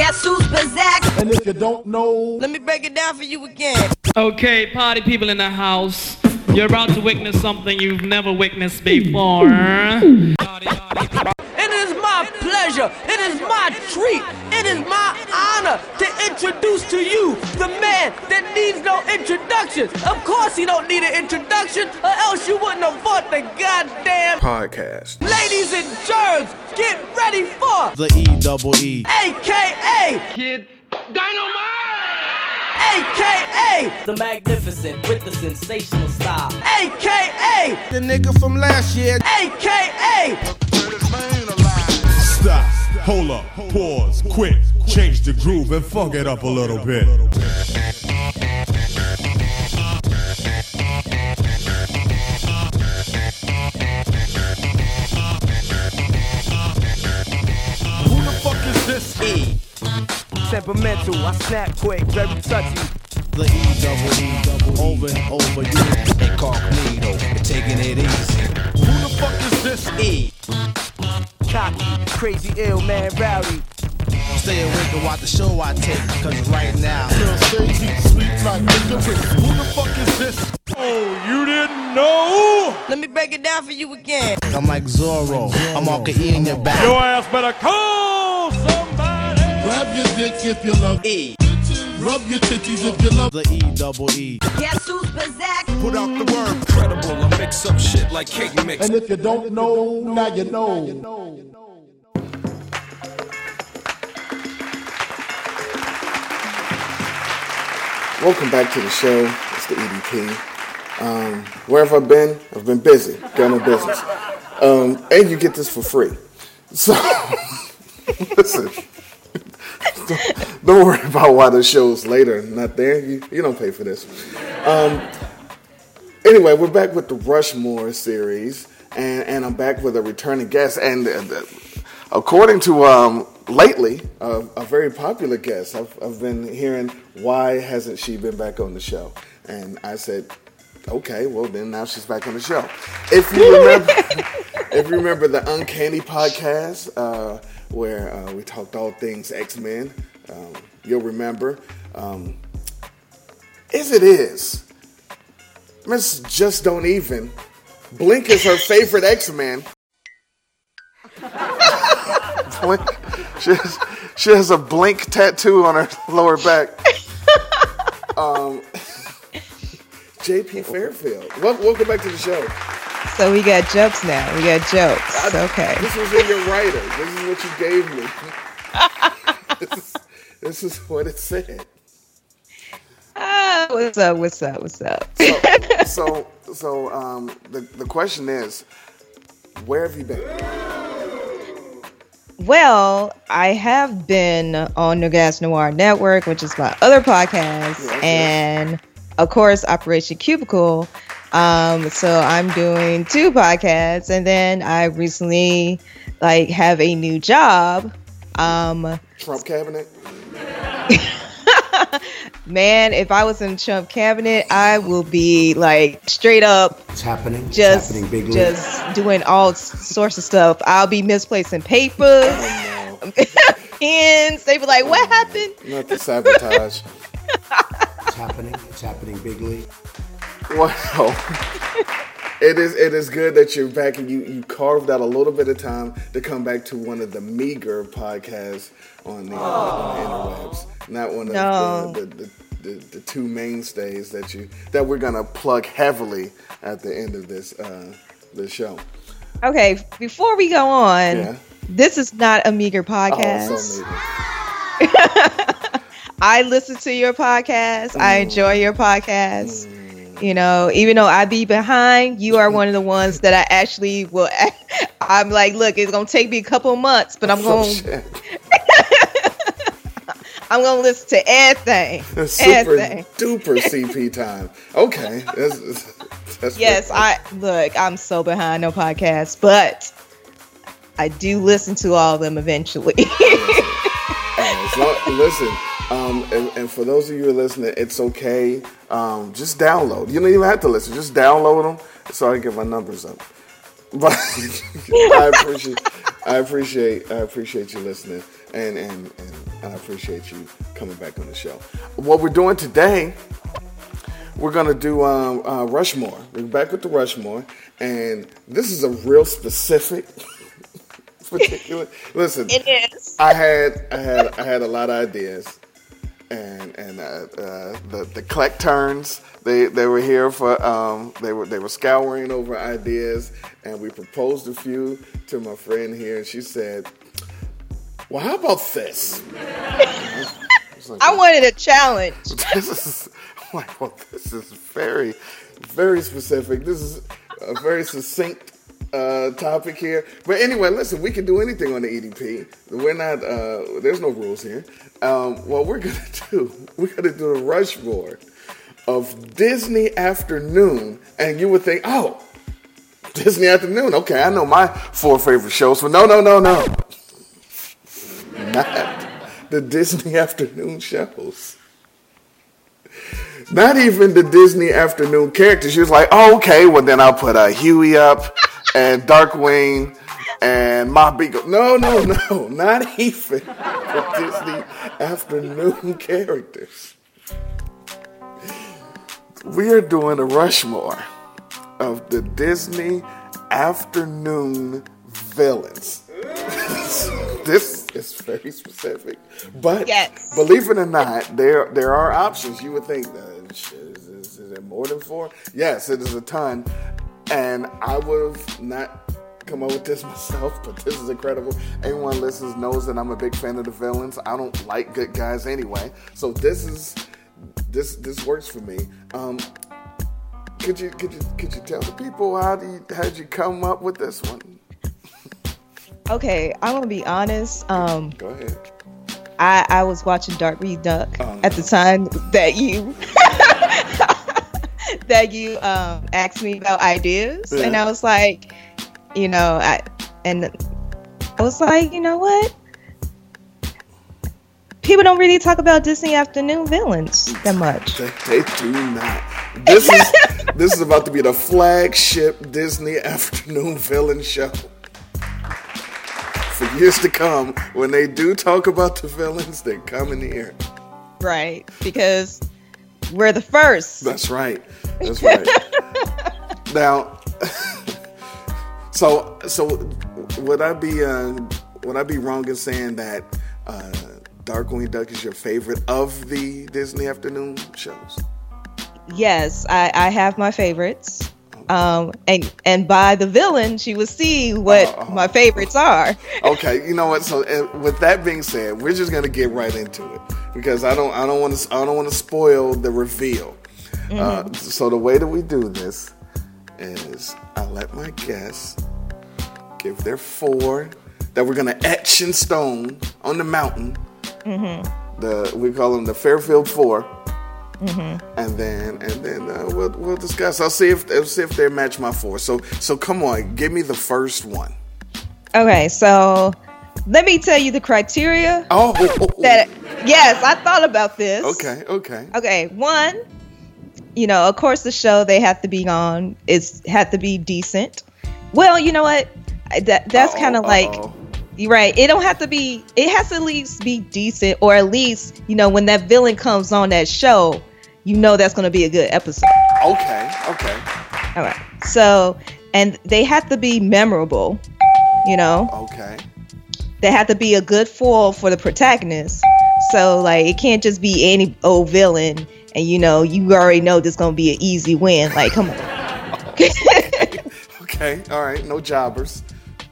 Guess who's Bazak? And if you don't know, Let me break it down for you again. Okay, party people in the house. You're about to witness something you've never witnessed before. It is my pleasure, it is my treat, it is my honor to introduce to you the man that needs no introduction. Of course he don't need an introduction, or else you wouldn't have bought the goddamn podcast. ladies and germs. Get ready for The E double E. AKA Kid Dynamite! AKA The magnificent with the sensational style. AKA The nigga from last year. AKA Stop. Hold up. Pause. quit, Change the groove and fuck it up a little bit. Who the fuck is this? E. Temperamental, I snap quick, very touchy. The E double E double over and over. You incognito, taking it easy. Who the fuck is this? E. Cocky, crazy, ill man, rowdy. Stay awake and watch the show I take. Cause right now, Girl, stay deep, sweet like nigga. Who the fuck is this? Oh, you didn't know? Let me break it down for you again. I'm like Zorro. I'm all E in your back. Your ass better call somebody. grab your dick if you love E. Rub your titties if you love The E double E. Guess who's Bazak? Put out the word. Incredible, I mix up shit like cake mix. And if you don't know, now you know. Welcome back to the show. It's the EDP. Um, wherever I've been, I've been busy, got no business. Um, and you get this for free. So, listen, don't, don't worry about why the show's later not there. You, you don't pay for this. Um, anyway, we're back with the Rushmore series, and, and I'm back with a returning guest. And uh, the- according to um, lately, uh, a very popular guest, I've, I've been hearing why hasn't she been back on the show? And I said, okay, well then now she's back on the show. If you remember, if you remember the Uncanny podcast uh, where uh, we talked all things X Men, um, you'll remember. Um, as it is, Miss Just Don't Even. Blink is her favorite X Man. Blink. She has, she has a blink tattoo on her lower back. Um, JP Fairfield. Wel- welcome back to the show. So we got jokes now. We got jokes. Okay. This was in your writer. This is what you gave me. this, is, this is what it said. Ah, what's up? What's up? What's up? So, so um, the, the question is, where have you been? Well, I have been on the Gas Noir Network, which is my other podcast, yes. and of course Operation Cubicle. Um, so I'm doing two podcasts, and then I recently like have a new job. Um, Trump cabinet? man, if I was in Trump cabinet, I will be like straight up It's happening. It's just happening big just doing all sorts of stuff. I'll be misplacing papers, Oh, pens. They be like, "What oh, happened?" Not the sabotage. It's happening. It's happening big league. Wow. It is it is good that you're back and you, you carved out a little bit of time to come back to one of the meager podcasts on the, on the interwebs. Not one of No. the, the, the, the, the two mainstays that you that we're gonna plug heavily at the end of this uh, this show. Okay, before we go on, Yeah. this is not a meager Oh, podcast. so meager. I listen to your podcast. I Mm. enjoy your podcast. You know, even though I be behind, you are one of the ones that I actually will. I'm like, look, it's gonna take me a couple months, but I'm Oh, gonna. I'm gonna listen to everything. Super Everything. duper CP time. Okay. That's, that's Yes, I look. I'm so behind no podcast, but I do listen to all of them eventually. As long- listen, um, and, and for those of you who are listening, it's okay. Um, just download. You don't even have to listen. Just download them so I can get my numbers up. But I appreciate, I appreciate, I appreciate you listening. And and, and I appreciate you coming back on the show. What we're doing today, we're gonna do um, uh, Rushmore. We're back with the Rushmore, and this is a real specific. particular. Listen, It is. I had I had I had a lot of ideas, and and uh, uh, the the Kleck turns they they were here for um, they were they were scouring over ideas, and we proposed a few to my friend here, and she said, "Well, how about this?" I wanted a challenge. this is I'm like, well, this is very, very specific. This is a very succinct uh, topic here. But anyway, listen, we can do anything on the EDP. We're not. Uh, there's no rules here. Um, what we're gonna do, we're gonna do a Rushmore of Disney Afternoon, and you would think, oh, Disney Afternoon. Okay, I know my four favorite shows, but no, no, no, no, not the Disney Afternoon shows. Not even the Disney Afternoon characters. She was like, oh, okay, well then I'll put uh, Huey up and Darkwing and Ma Beagle. No, no, no, not even the Disney Afternoon characters. We are doing a Rushmore of the Disney Afternoon villains. this is very specific, but Yes. believe it or not, there there are options. You would think, uh, shit, is, is, is it more than four? Yes, it is a ton, and I would have not come up with this myself, but this is incredible. Anyone listens knows that I'm a big fan of the villains. I don't like good guys anyway, so this is this this works for me. Um, could you could you could you tell the people how do you how'd you come up with this one? Okay, I'm gonna be honest. Um, Go ahead. I I was watching Darkwing Duck Oh, at the time that you that you um asked me about ideas, and I was like, you know, I and I was like, you know what? People don't really talk about Disney afternoon villains that much. They, they do not. This is this is about to be the flagship Disney afternoon villain show. For years to come, when they do talk about the villains, they're coming here. Right, because we're the first. That's right. That's right. now, so so would I be uh, would I be wrong in saying that uh, Darkwing Duck is your favorite of the Disney afternoon shows? Yes, I, I have my favorites. Um, and and by the villain, she will see what my favorites are. okay, you know what? So uh, with that being said, we're just gonna get right into it because I don't I don't want to I don't want to spoil the reveal. Uh, so the way that we do this is I let my guests give their four that we're gonna etch in stone on the mountain. The we call them the Fairfield 4 and then and then uh, we'll we'll discuss. I'll see if I'll see if they match my four. So so come on, give me the first one. Okay, so let me tell you the criteria Oh, oh, oh, oh. that. Yes, I thought about this. Okay, okay. Okay, one, you know, of course, the show they have to be on is have to be decent. Well, you know what? That that's kind of like you're right. It don't have to be. It has to at least be decent, or at least you know when that villain comes on that show, you know that's going to be a good episode. Okay, okay. All right. So, and they have to be memorable. You know, Okay. they have to be a good foil for the protagonist. So, like, it can't just be any old villain, and you know, you already know this gonna be an easy win. Like, come on. Okay. All right. No jobbers.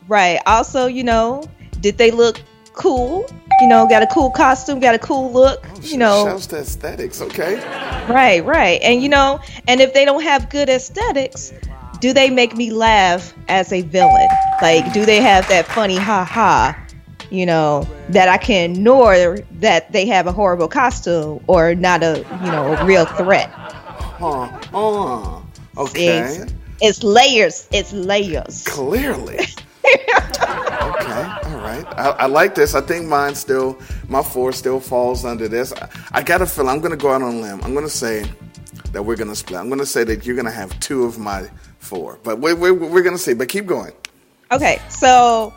right. Also, you know, did they look cool? You know, got a cool costume, got a cool look. Oh, you know, Shouts to aesthetics. Okay. Right, right. And you know, and if they don't have good aesthetics, do they make me laugh as a villain? Like, do they have that funny ha ha, you know, that I can ignore that they have a horrible costume or not a, you know, a real threat? Huh. Huh. Okay. It's, it's layers. It's layers. Clearly. Okay. All right. I, I like this. I think mine still, my four still falls under this. I, I got a feel. I'm going to go out on a limb. I'm going to say that we're going to split. I'm going to say that you're going to have two of my four. But we're, we're, we're going to see. But keep going. Okay, so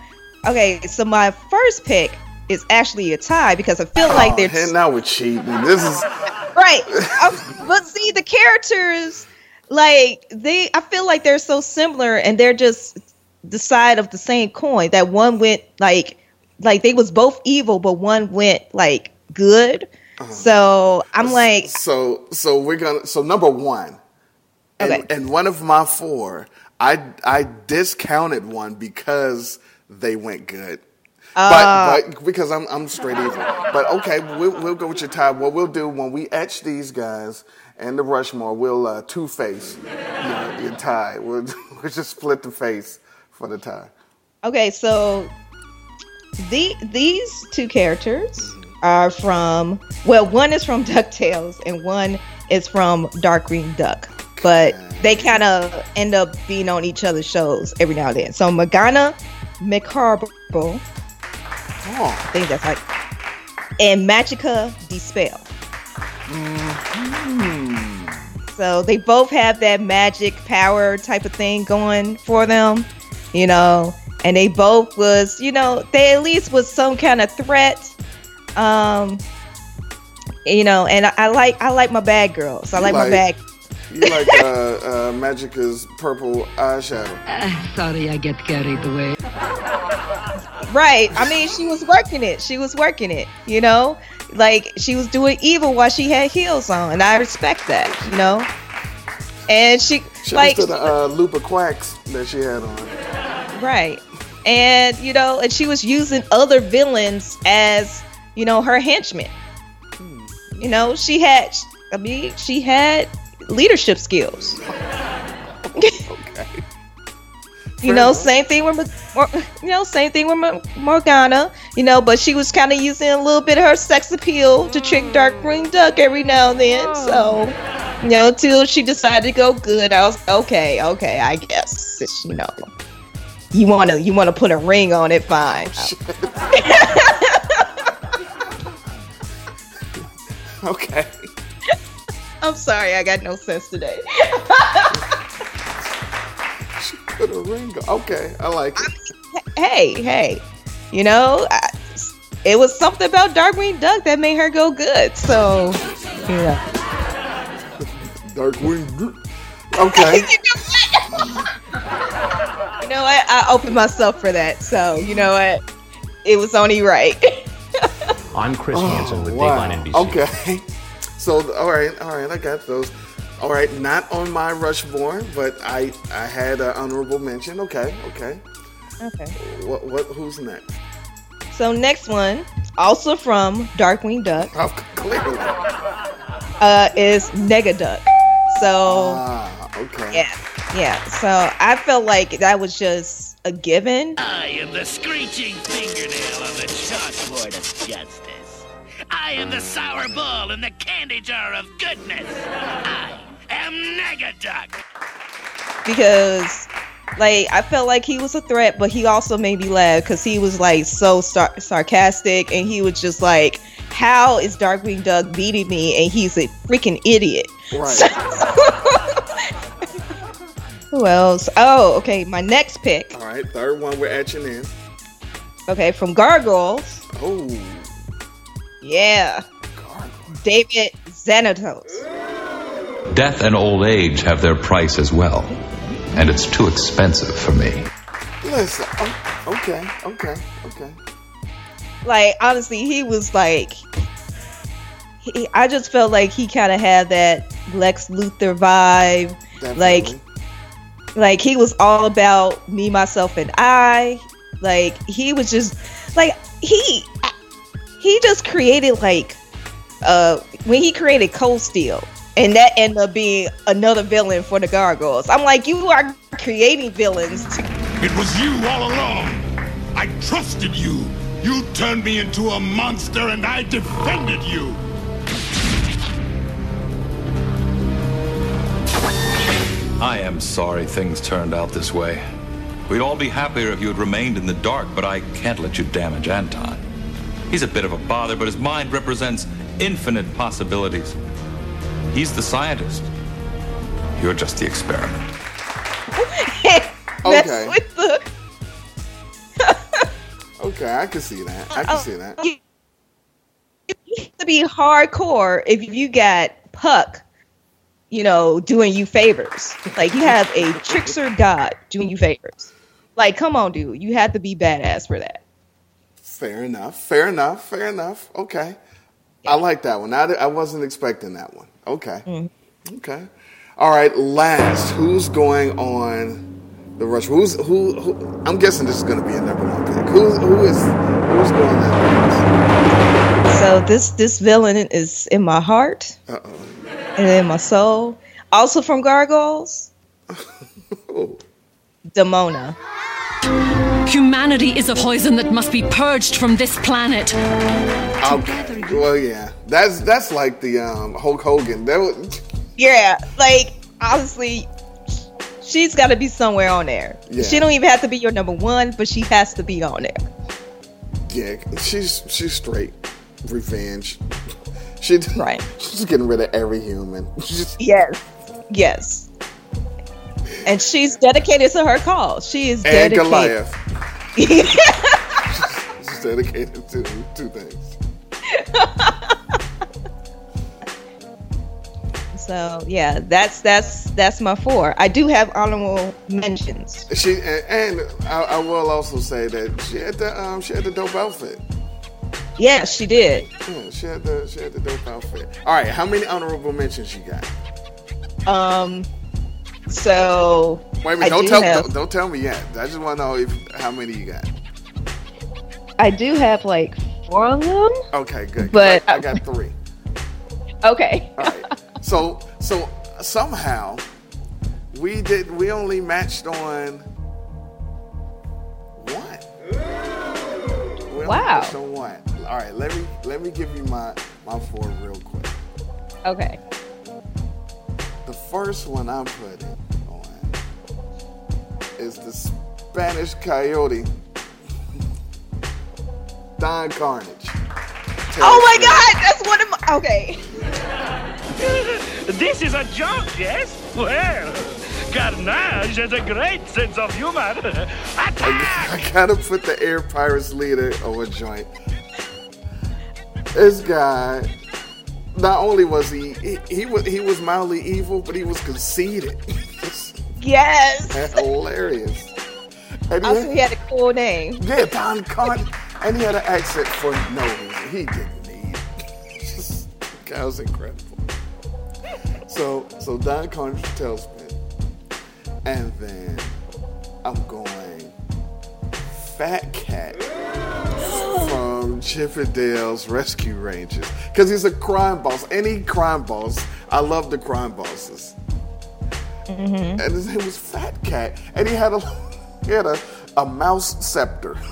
okay, so my first pick is actually a tie because I feel like Oh, they're and now we're cheating. This is right. Uh, but see, the characters, like they, I feel like they're so similar, and they're just the side of the same coin. That one went like, like they was both evil, but one went like good. So I'm like, so so we're gonna so number one, and, Okay. and one of my four, I I discounted one because they went good. Ah. but, but because I'm I'm straight evil. But okay, we'll we'll go with your tie. What we'll do when we etch these guys and the Rushmore, we'll uh, two face your, your tie. We'll we'll just split the face for the tie. okay, so the these two characters are from well, one is from Ducktales and one is from Darkwing Duck. But they kind of end up being on each other's shows every now and then. So Morgana Macawber, I think that's like, and Magica De Spell. Mm-hmm. So they both have that magic power type of thing going for them, you know. And they both was, you know, they at least was some kind of threat. Um, you know, and I, I like I like my bad girls. I You like, my like- bad. You like uh, uh, Magica's purple eyeshadow. sorry, I get carried away. Right. I mean, she was working it. She was working it, you know? Like she was doing evil while she had heels on, and I respect that, you know? And she Shout like out to the uh, Lupa Quacks that she had on. Right. And you know, and she was using other villains as, you know, her henchmen. You know, she had I mean, she had leadership skills. okay. You know, same thing with you know, same thing with Morgana. You know, but she was kind of using a little bit of her sex appeal to trick Dark hmm. Green Duck every now and then. So, you know, until she decided to go good, I was okay, okay, I guess you know, you wanna you wanna put a ring on it, fine. Okay. I'm sorry, I got no sense today. She put a ring. on- Okay, I like it. hey, hey, you know, I, it was something about Darkwing Duck that made her go good. So, yeah. Darkwing. Duck. Okay. You know what? I opened myself for that. So, you know what? It was only right. I'm Chris Hansen with Oh, wow. Dateline NBC. Okay. So all right, all right, I got those. All right, not on my Rushmore, but I I had an honorable mention. Okay, okay. okay. What what? Who's next? So, next one, also from Darkwing Duck, Oh, clearly. uh, is Negaduck. So, Ah, okay. yeah, yeah. So, I felt like that was just a given. I am the screeching fingernail on the chalkboard of justice. I am the sour bull in the candy jar of goodness. I am Negaduck. because like I felt like he was a threat, but he also made me laugh because he was like so sar- sarcastic, and he was just like, "How is Darkwing Duck beating me?" And he's a freaking idiot. Right. Who else? Oh, okay. My next pick. All right, third one we're etching in. Okay, from Gargoyles. Oh, Yeah. David Xanatos. Death and old age have their price as well, and it's too expensive for me. listen. Oh, okay, okay, okay. like honestly he was like he, i just felt like he kind of had that lex luthor vibe like like he was all about me myself and i like he was just like he he just created like uh when he created cold steel and that ended up being another villain for the gargoyles i'm like you are creating villains It was you all along. I trusted you. You turned me into a monster and I defended you. I am sorry things turned out this way. We'd all be happier if you had remained in the dark, but I can't let you damage Anton. He's a bit of a bother, but his mind represents infinite possibilities. He's the scientist. You're just the experiment. Okay. with the Okay, I can see that. I can see that. You, you have to be hardcore if you got Puck, you know, doing you favors. Like you have a trickster god doing you favors. Like, come on, dude. You have to be badass for that. Fair enough. Fair enough. Fair enough. Okay. I like that one. I, I wasn't expecting that one. Okay. Mm-hmm. Okay. All right. Last, who's going on the rush? Who's who? who I'm guessing this is going to be a number one pick. Who who is who's going that So this this villain is in my heart Uh and then my soul. Also from Gargoyles, oh. Demona. Humanity is a poison that must be purged from this planet. Okay. Well, yeah. That's that's like the um, Hulk Hogan. That was, Yeah, like honestly, she's got to be somewhere on there. Yeah. She don't even have to be your number one, but she has to be on there. yeah. She's she's straight revenge. She right. She's getting rid of every human. She's, Yes, yes. And she's dedicated to her cause. She is and dedicated. Goliath. She's dedicated to two things. So yeah, that's that's that's my four. I do have honorable mentions. She and, and I, I will also say that she had the um she had the dope outfit. Yes, she did. Yeah, she had the she had the dope outfit. All right, how many honorable mentions you got? Um, so Wait a minute, don't do tell have- don't, don't tell me yet. I just want to know if how many you got. I do have like four of them. Okay, good. But- I, I got three. Okay. All right. So so somehow we did we only matched on one. We Wow. on one. All right, let me let me give you my my four real quick. Okay. The first one I'm putting on is the Spanish Coyote, Don Carnage. Oh my God, that's one of my. Okay. This is a joke, yes? Well, Carnage has a great sense of humor. I gotta put the Air Pirates leader on a joint. This guy, not only was he he, he was he was mildly evil, but he was conceited. Yes. and hilarious. And he Also, had- he had a cool name. Yeah, Don Carnage. And he had an accent for no reason. He didn't need. Just, guy was incredible. So, so Don Carnage tells me, and then I'm going Fat Cat from Chip and Rescue Rangers because he's a crime boss. Any crime boss, I love the crime bosses. Mm-hmm. And his name was Fat Cat, and he had a he had a, a mouse scepter.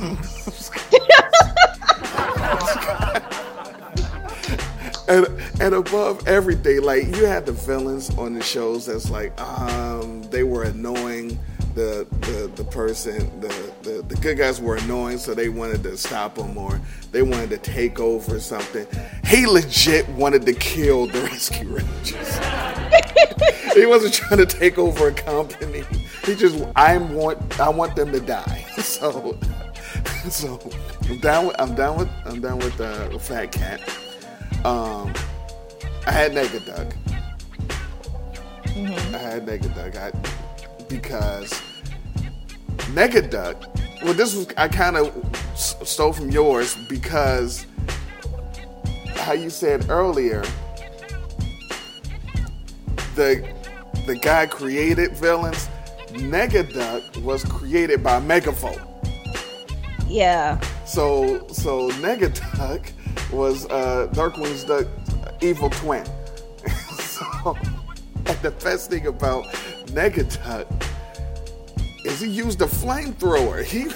and and above everything, like you had the villains on the shows that's like um they were annoying the the, the person the, the the good guys were annoying so they wanted to stop them or they wanted to take over something. He legit wanted to kill the rescue rangers. he wasn't trying to take over a company. He just I want I want them to die. So so I'm down with I'm down with I'm down with uh, Fat Cat. Um, I had Negaduck. I had Negaduck I, because Negaduck. Well, this was I kind of stole from yours because how you said earlier the the guy created villains. Negaduck was created by Megavolt. Yeah. So so Negaduck was uh, Darkwing's duck, evil twin. so and the best thing about Negaduck is he used a flamethrower. He, he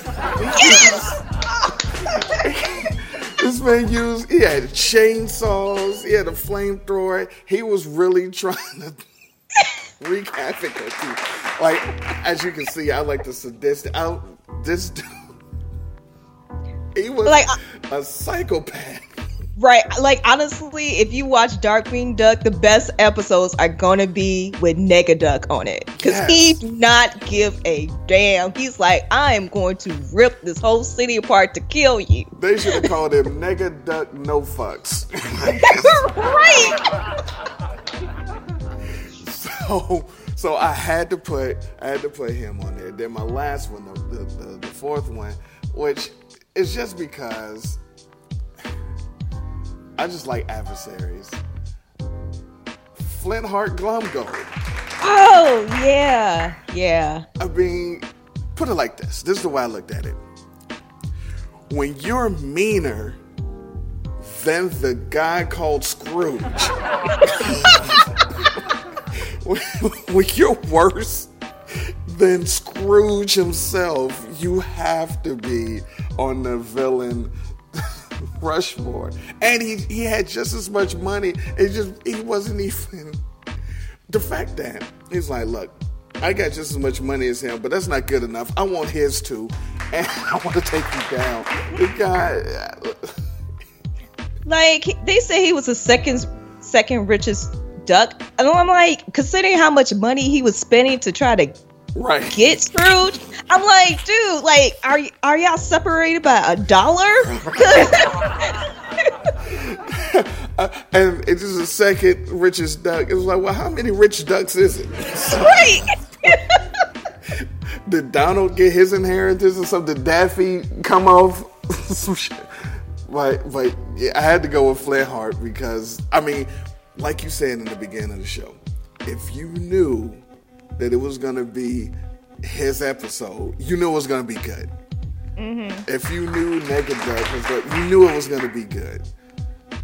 this man used he had chainsaws, he had a flamethrower. He was really trying to wreak havoc on people. Like as you can see, I like the sadistic. I, this dude, he was Like, a psychopath. Right. Like honestly, if you watch Darkwing Duck, the best episodes are gonna be with Negaduck on it. Cause Yes. he do not give a damn. He's like, I am going to rip this whole city apart to kill you. They should have called him Nega Duck No Fucks. right. so, so I had to put I had to put him on there. Then my last one, the the, the, the fourth one, which is just because I just like adversaries. Flintheart Glomgold. Oh yeah. Yeah. I mean, put it like this. This is the way I looked at it. When you're meaner than the guy called Scrooge, when, when you're worse than Scrooge himself, you have to be on the villain Rushmore. And he, he had just as much money. It just he wasn't even the fact that he's like, look, I got just as much money as him, but that's not good enough. I want his too, and I want to take you down. The guy, uh, Like they say he was the second second richest duck. And I'm like, considering how much money he was spending to try to right. get Scrooge I'm like, dude, like, are y- are y'all separated by a dollar? uh, and it's just the second richest duck. It was like, well, how many rich ducks is it? right. Did Donald get his inheritance or something? Did Daffy come off some shit? But but yeah, I had to go with Flintheart because I mean, like you said in the beginning of the show, if you knew that it was gonna be his episode, you knew it was gonna be good. Mm-hmm. If you knew Negaduck was good, you knew it was gonna be good.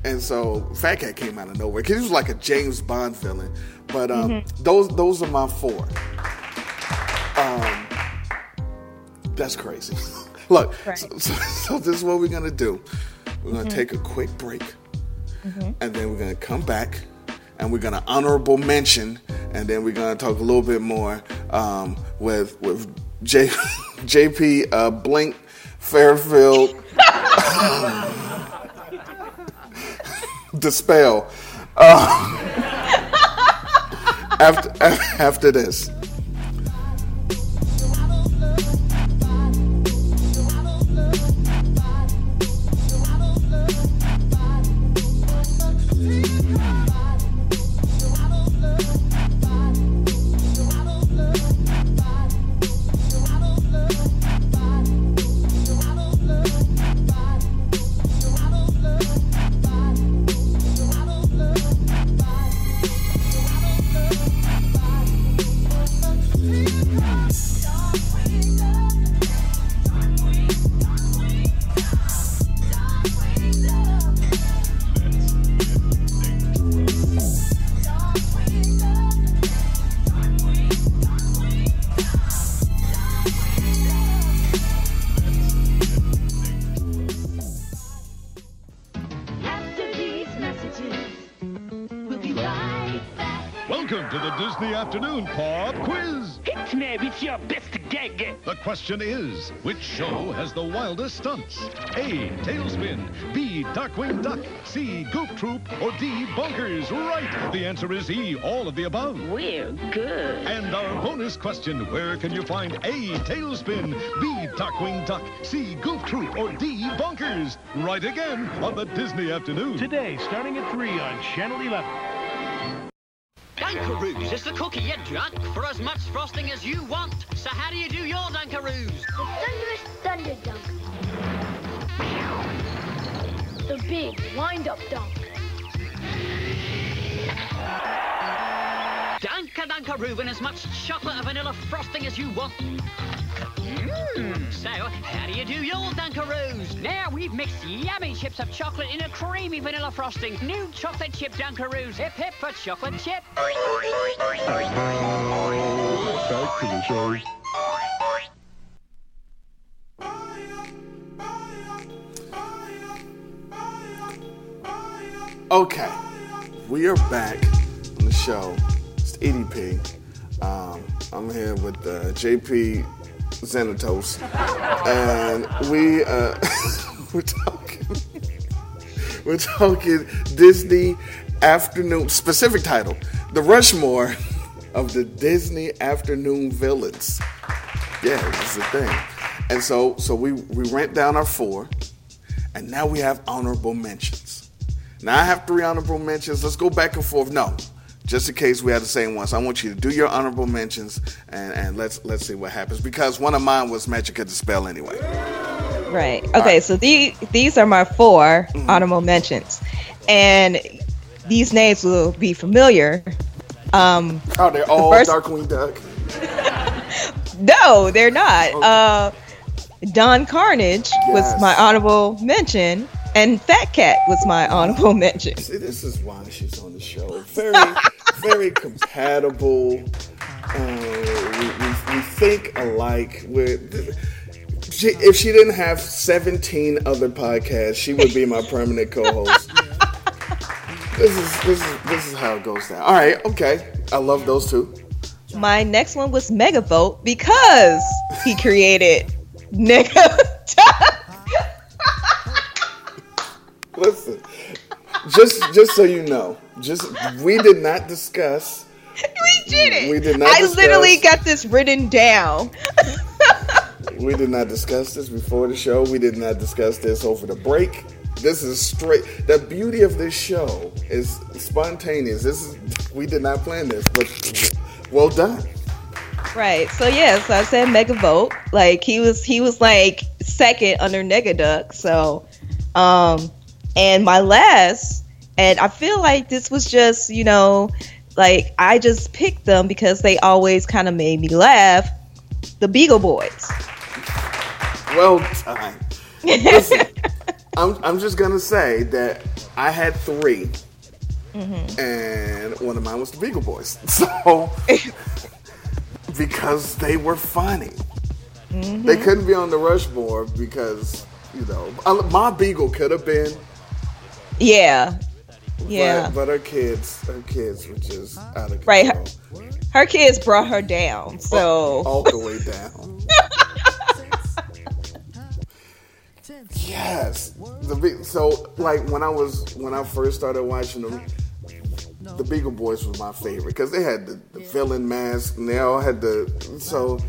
And so Fat Cat came out of nowhere because he was like a James Bond villain. But um, Mhm. those those are my four. Um, that's crazy. Look, Right. so, so, so this is what we're gonna do. We're gonna Mhm. take a quick break, Mhm. and then we're gonna come back, and we're gonna honorable mention, and then we're gonna talk a little bit more um, with with J, JP uh, Blink Fairfield. Dispel. Uh, after after this. Welcome to the Disney Afternoon Pop Quiz. Hit me with your best gag. The question is, which show has the wildest stunts? A. TaleSpin. B. Darkwing Duck. C. Goof Troop. Or D. Bonkers. Right. The answer is E. All of the above. We're good. And our bonus question, where can you find A. TaleSpin, B. Darkwing Duck, C. Goof Troop, or D. Bonkers? Right again on the Disney Afternoon. Today, starting at 3 on Channel 11. Dunkaroos is the cookie you drunk for as much frosting as you want. So how do you do your Dunkaroos? The thunderous thunder dunk. The big wind-up dunk. Dunk a Dunkaroo in as much chocolate and vanilla frosting as you want. Mmm. So, how do you do your Dunkaroos? Now we've mixed yummy chips of chocolate in a creamy vanilla frosting. New chocolate chip Dunkaroos. Hip hip for chocolate chip. Back to the show. Okay, we are back on the show. It's EDP. Um, I'm here with uh, JP Xanatos, and we uh, we're talking We're talking Disney afternoon specific title, the Rushmore of the Disney afternoon villains. Yeah, that's the thing. And so, so we we went down our four, and now we have honorable mentions. Now I have three honorable mentions. Let's go back and forth. No, just in case we had the same ones. I want you to do your honorable mentions, and, and let's let's see what happens. Because one of mine was Magica De Spell anyway. Right. Okay. So the, these are my 4 honorable mentions, and these names will be familiar. Um, Oh, they're the all first- Darkwing Duck. No, they're not. Uh, Don Carnage was my honorable mention, and Fat Cat was my honorable mention. See, this is why she's on the show. Very, very compatible. Uh, we, we, we think alike. We're, she, if she didn't have 17 other podcasts, she would be my permanent co-host. this is this is this is how it goes down. All right, okay. I love those two. My next one was Megavolt because he created Nigga. just just so you know, just we did not discuss. we did it. We did not I discuss- literally got this written down. We did not discuss this before the show. We did not discuss this over the break. This is straight. The beauty of this show is spontaneous. This is we did not plan this, but well done. Right. So yeah, so I said Megavolt. Like he was he was like second under Negaduck. So um and my last and I feel like this was just, you know, like I just picked them because they always kind of made me laugh. The Beagle Boys. Well done. Listen, I'm I'm just gonna say that I had 3 mm-hmm. and one of mine was the Beagle Boys. So because they were funny. Mm-hmm. They couldn't be on the Rushmore because you know Ma Beagle could have been. Yeah. Yeah. But, but her kids, her kids were just out of control. Right. Her, her kids brought her down. So all the way down. yes, the big. So like when I was when I first started watching them, the Beagle Boys was my favorite because they had the, the villain mask and they all had the so.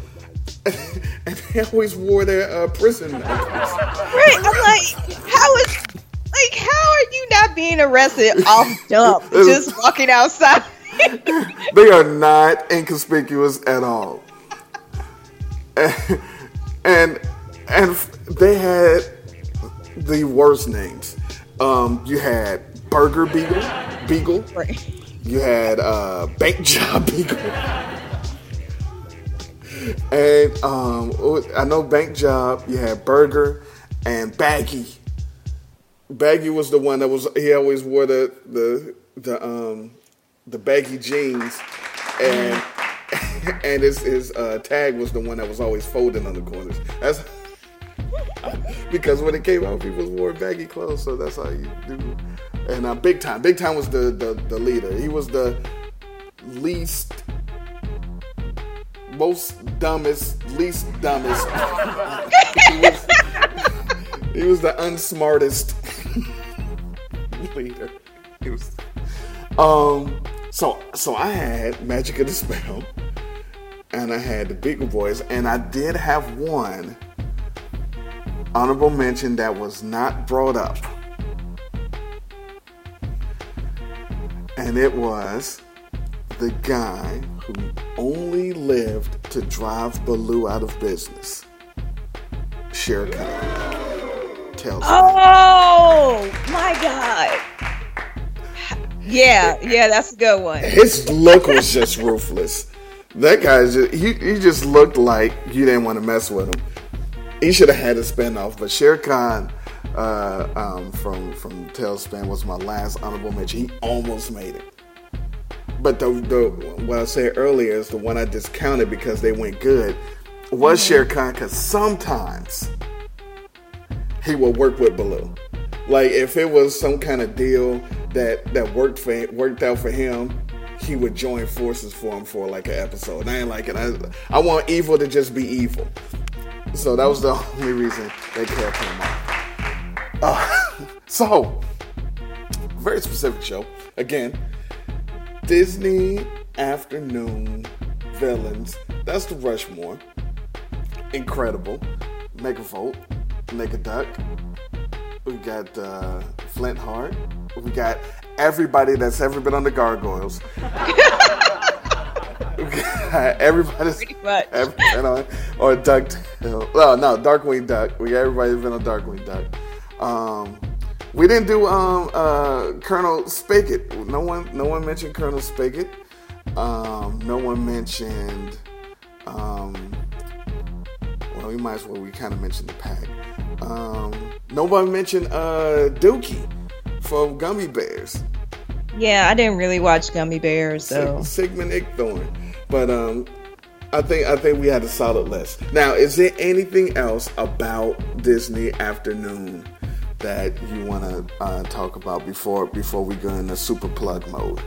and they always wore their uh, prison masks. Right. I'm like, how is not being arrested off dump just walking outside? they are not inconspicuous at all. And, and and they had the worst names. Um, you had Burger Beagle, Beagle. Right. You had uh, Bank Job Beagle. And um, I know Bank Job. You had Burger and Baggy. Baggy was the one that was. He always wore the the the um the baggy jeans, and and his his uh, tag was the one that was always folding on the corners. That's because when it came out, people wore baggy clothes, so that's how you do. And uh, Big Time, Big Time was the, the the leader. He was the least, most dumbest, least dumbest. he, was, he was the unsmartest leader. He was. Um. So so I had Magica De Spell, and I had the Beagle Boys, and I did have one honorable mention that was not brought up, and it was the guy who only lived to drive Baloo out of business. Shere Khan. Oh my god. Yeah, yeah, that's a good one. His look was just ruthless. That guy just he, he just looked like you didn't want to mess with him. He should have had a spinoff, but Shere Khan uh, um, from from TaleSpin was my last honorable mention. He almost made it. But the, the what I said earlier is the one I discounted because they went good was Shere Khan because sometimes he will work with Baloo. Like if it was some kind of deal that that worked for worked out for him, he would join forces for him for like an episode. And I ain't like it. I, I want evil to just be evil. So that was the only reason they kept him on. Uh, so very specific show. Again, Disney afternoon villains. That's the Rushmore. Incredible. Megavolt, Megaduck. We got uh, Flintheart. We got everybody that's ever been on the Gargoyles. We got Everybody's every, been on or DuckTale. Oh no, Darkwing Duck. We got everybody that's been on Darkwing Duck. Um, we didn't do um, uh, Colonel Spigot. No one, no one mentioned Colonel Spigot. Um, no one mentioned. Um, well, we might as well. We kind of mentioned the pack. Um, nobody mentioned uh, Dookie from Gummi Bears. Yeah, I didn't really watch Gummi Bears, so Sig- Sigmund Igthorn. But um, I think I think we had a solid list. Now, is there anything else about Disney Afternoon that you want to uh, talk about before before we go into super plug mode?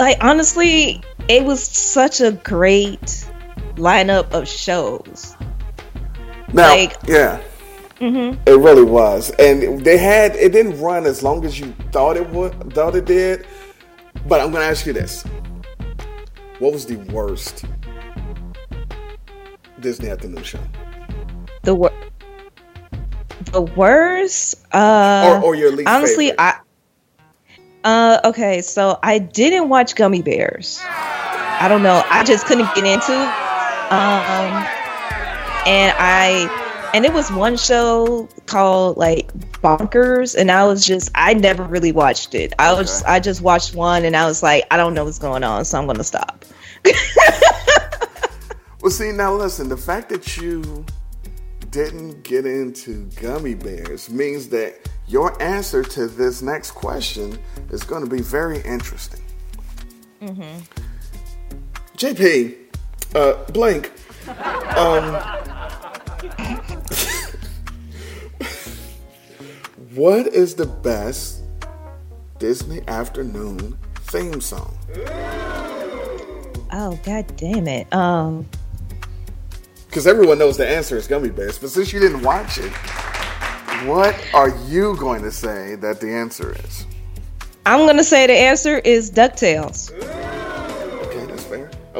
like honestly, it was such a great lineup of shows. Now, Like- yeah, hmm it really was, and they had it didn't run as long as you thought it would thought it did. But I'm going to ask you this: What was the worst Disney Afternoon show, The wor- the worst. Uh, or, or your least honestly, favorite? I. Uh, okay, so I didn't watch Gummi Bears. I don't know. I just couldn't get into. Um, and I, and it was one show called like Bonkers, and I was just I never really watched it. I was I just watched one, and I was like, I don't know what's going on, so I'm gonna stop. Well, see, now listen, the fact that you didn't get into gummy bears means that your answer to this next question is going to be very interesting. Mm-hmm. JP, uh, Blank, um, what is the best Disney afternoon theme song? Oh god damn it. Um, Because everyone knows the answer is Gummi Bears, but since you didn't watch it, what are you going to say that the answer is? I'm gonna say the answer is Ducktales.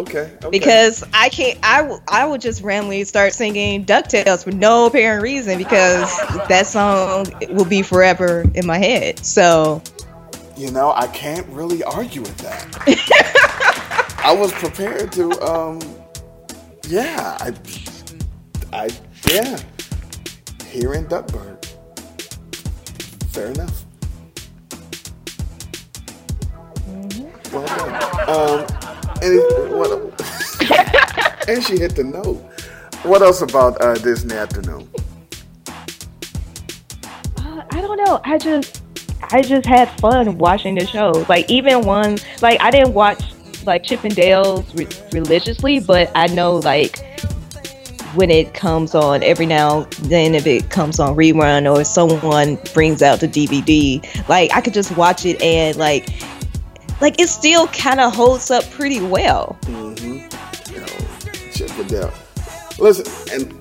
Okay. Because I can't. I w- I would just randomly start singing Ducktales for no apparent reason because that song will be forever in my head. So you know, I can't really argue with that. I was prepared to. um Yeah, I, I, yeah. Hearing Duckbird. Fair enough. Well done. Um, and, what, and she hit the note. What else about uh, Disney Afternoon? uh, I don't know. I just I just had fun watching the show. Like even one like I didn't watch like Chip and Dale's re- religiously, but I know like when it comes on every now and then if it comes on rerun or someone brings out the DVD, like I could just watch it and like like it still kind of holds up pretty well. Mm-hmm. You know, Chip and Listen, and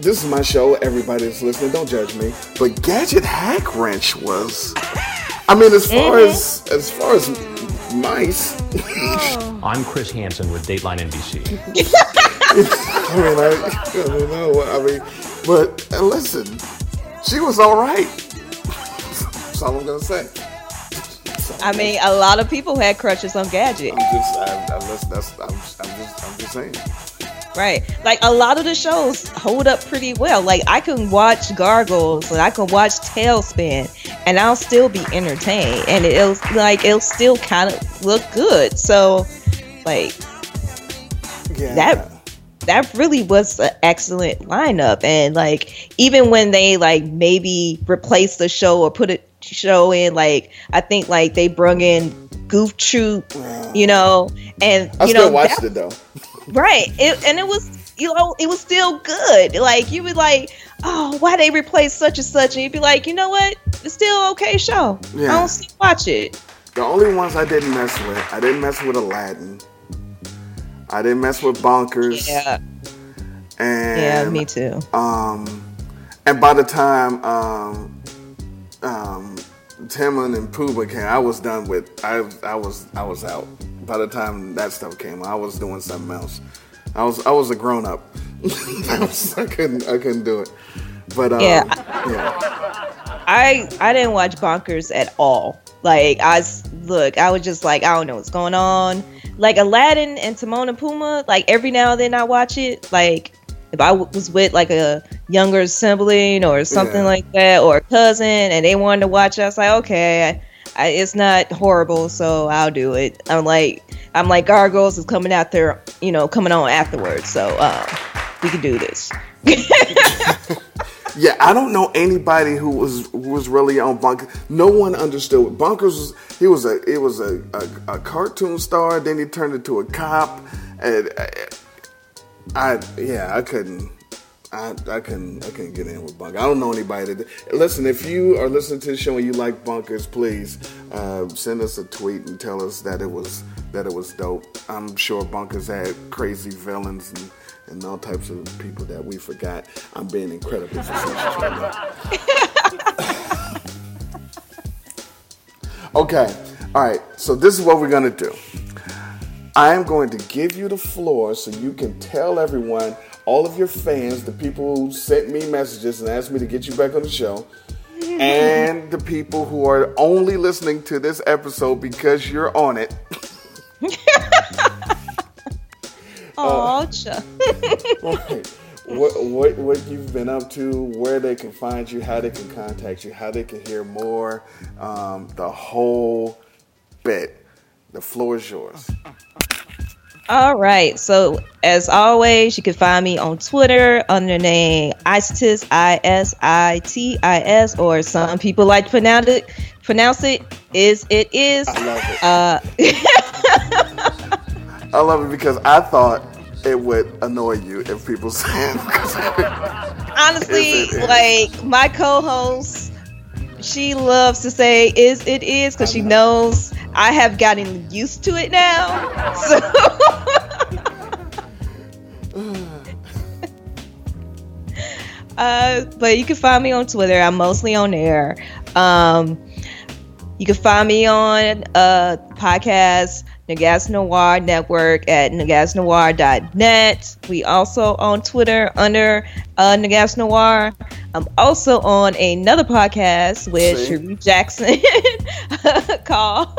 this is my show. Everybody that's listening, don't judge me. But Gadget Hackwrench was. I mean, as far Mhm. as as far as mice. I'm Chris Hansen with Dateline NBC. I mean, I, I don't know. what- I mean, but listen, she was all right. That's all I'm gonna say. I mean, a lot of people had crushes on Gadget. I'm just, I, I, listen, that's, I'm, I'm just, I'm just saying. Right. Like a lot of the shows hold up pretty well. Like I can watch Gargoyles and I can watch TaleSpin and I'll still be entertained and it'll like it'll still kind of look good. So like Yeah. that that really was an excellent lineup and like even when they like maybe replace the show or put a show in like I think like they brung in Goof Troop, you know, and I you still know watched that- it though. Right. It, and it was, you know, it was still good. Like, you would like, oh, why they replace such and such? And you'd be like, you know what? It's still okay show. Yeah. I don't see watch it. The only ones I didn't mess with, I didn't mess with Aladdin. I didn't mess with Bonkers. Yeah. And Yeah, me too. Um, and by the time um, um, Timon and Pumbaa came, I was done with. I I was I was out. By the time that stuff came, I was doing something else. I was I was a grown up. I, was, I couldn't I couldn't do it. But um, Yeah. yeah. I I didn't watch Bonkers at all. Like I look, I was just like I don't know what's going on. Like Aladdin and Timon and Pumbaa, like every now and then I watch it. Like if I w- was with like a younger sibling or something Yeah. like that, or a cousin, and they wanted to watch, us like, okay, I, I, it's not horrible, so I'll do it. I'm like, I'm like, Gargoyles is coming out there, you know, coming on afterwards, so uh, we can do this. Yeah, I don't know anybody who was who was really on Bonkers. No one understood what Bonkers was. He was a it was a, a, a cartoon star. Then he turned into a cop. And I, I yeah, I couldn't. I, I couldn't I couldn't get in with Bonkers. I don't know anybody that listen. If you are listening to the show and you like Bonkers, please uh, send us a tweet and tell us that it was that it was dope. I'm sure Bonkers had crazy villains and, and all types of people that we forgot. I'm being incredibly facetious right okay, all right. So this is what we're gonna do. I am going to give you the floor so you can tell everyone, all of your fans, the people who sent me messages and asked me to get you back on the show, and the people who are only listening to this episode because you're on it. Oh, Chuck. Right. what what what you've been up to, where they can find you, how they can contact you, how they can hear more, um, the whole bit. The floor is yours. Uh, uh. All right. So as always, you can find me on Twitter under the name Isitis, I S I T I S, or some people like to pronounce it. Pronounce it is it is. I love it. Uh, I love it because I thought it would annoy you if people said. honestly, Is it is. like my co-host, she loves to say "is it is" because she knows I have gotten used to it now. So. Uh, but you can find me on Twitter. I'm mostly on there. Um, you can find me on uh podcast Nagas Noir Network at nagasnoir.net. We also on Twitter under uh, Nagas Noir. I'm also on another podcast with See? Cherie Jackson called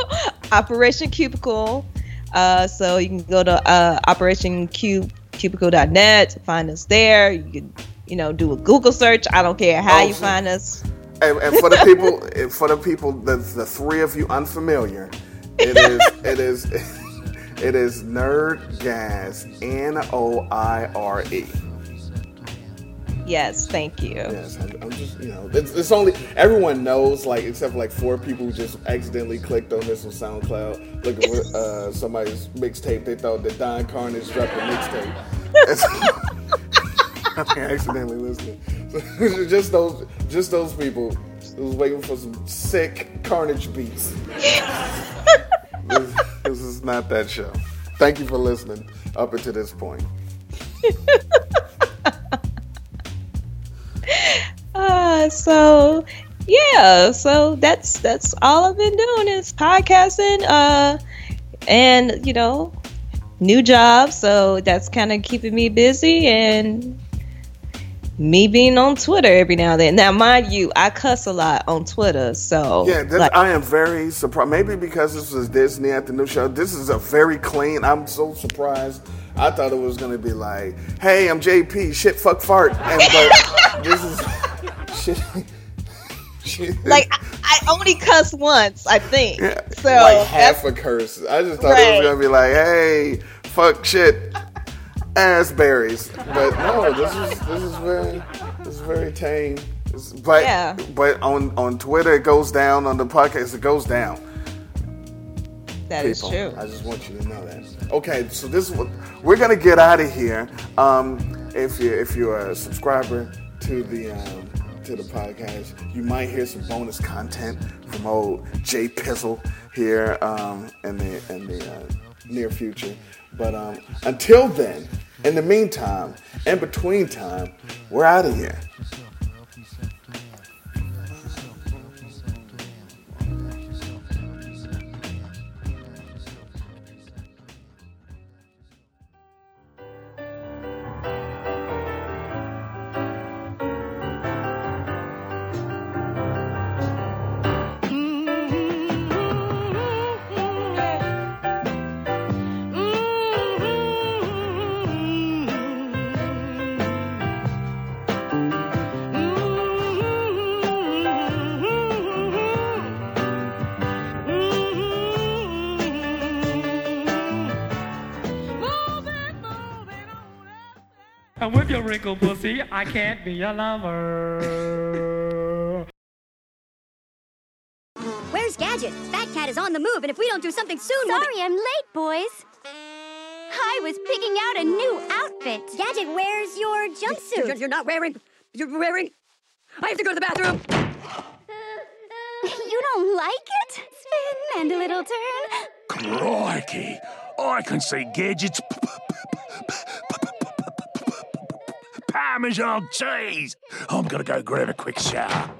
Operation Cubicle. Uh, so you can go to uh, Operation Cube cubicle.net find us there. You can, you know, do a Google search. I don't care how you find us. And, and for the people, for the people, the, the three of you unfamiliar, it is it is it is Nerd Gas N O I R E. Yes, thank you. Yes, I'm, I'm just you know it's, it's only everyone knows like except for like four people who just accidentally clicked on this on SoundCloud looking for uh, somebody's mixtape. They thought that Don Karnage dropped a mixtape. I accidentally listening. So, just those just those people who was waiting for some sick Karnage beats. This, is not that show. Thank you for listening up until this point. Uh, so yeah, so that's that's all I've been doing is podcasting. Uh, and you know, new job, so that's kind of keeping me busy and me being on Twitter every now and then. Now, mind you, I cuss a lot on Twitter, so Yeah, this, like, I am very surprised. Maybe because this was Disney at the new show. This is a very clean. I'm so surprised. I thought it was gonna be like, "Hey, I'm JP. Shit, fuck, fart." And but this is shit. shit. like I, I only cuss once, I think. Yeah, So like half a curse. I just thought it was gonna be like, "Hey, fuck, shit, ass berries." But no, this is this is very this is very tame. It's- but Yeah. but on on Twitter it goes down. On the podcast it goes down. that is people. true. I just want you to know that. Okay, so this is what we're gonna get out of here. Um, if you if you're a subscriber to the um, to the podcast, you might hear some bonus content from old Jay Pizzle here um, in the in the uh, near future. But um, until then, in the meantime, in between time, we're out of here. And with your wrinkled pussy, I can't be your lover. Where's Gadget? Fat Cat is on the move, and if we don't do something soon, Sorry, I'm late, boys. I was picking out a new outfit. Gadget, where's your jumpsuit? You're, you're not wearing. You're wearing. I have to go to the bathroom. You don't like it? Spin and a little turn. Crikey! I can see Gadget's Parmesan cheese! I'm gonna go grab a quick shower.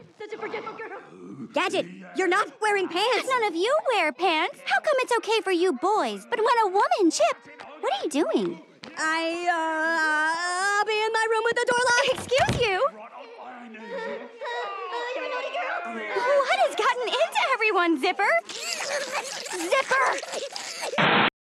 Gadget, you're not wearing pants. None of you wear pants. How come it's okay for you boys, but when a woman, Chip, what are you doing? I, uh, I'll be in my room with the door locked. Excuse you? What has gotten into everyone, Zipper? Zipper!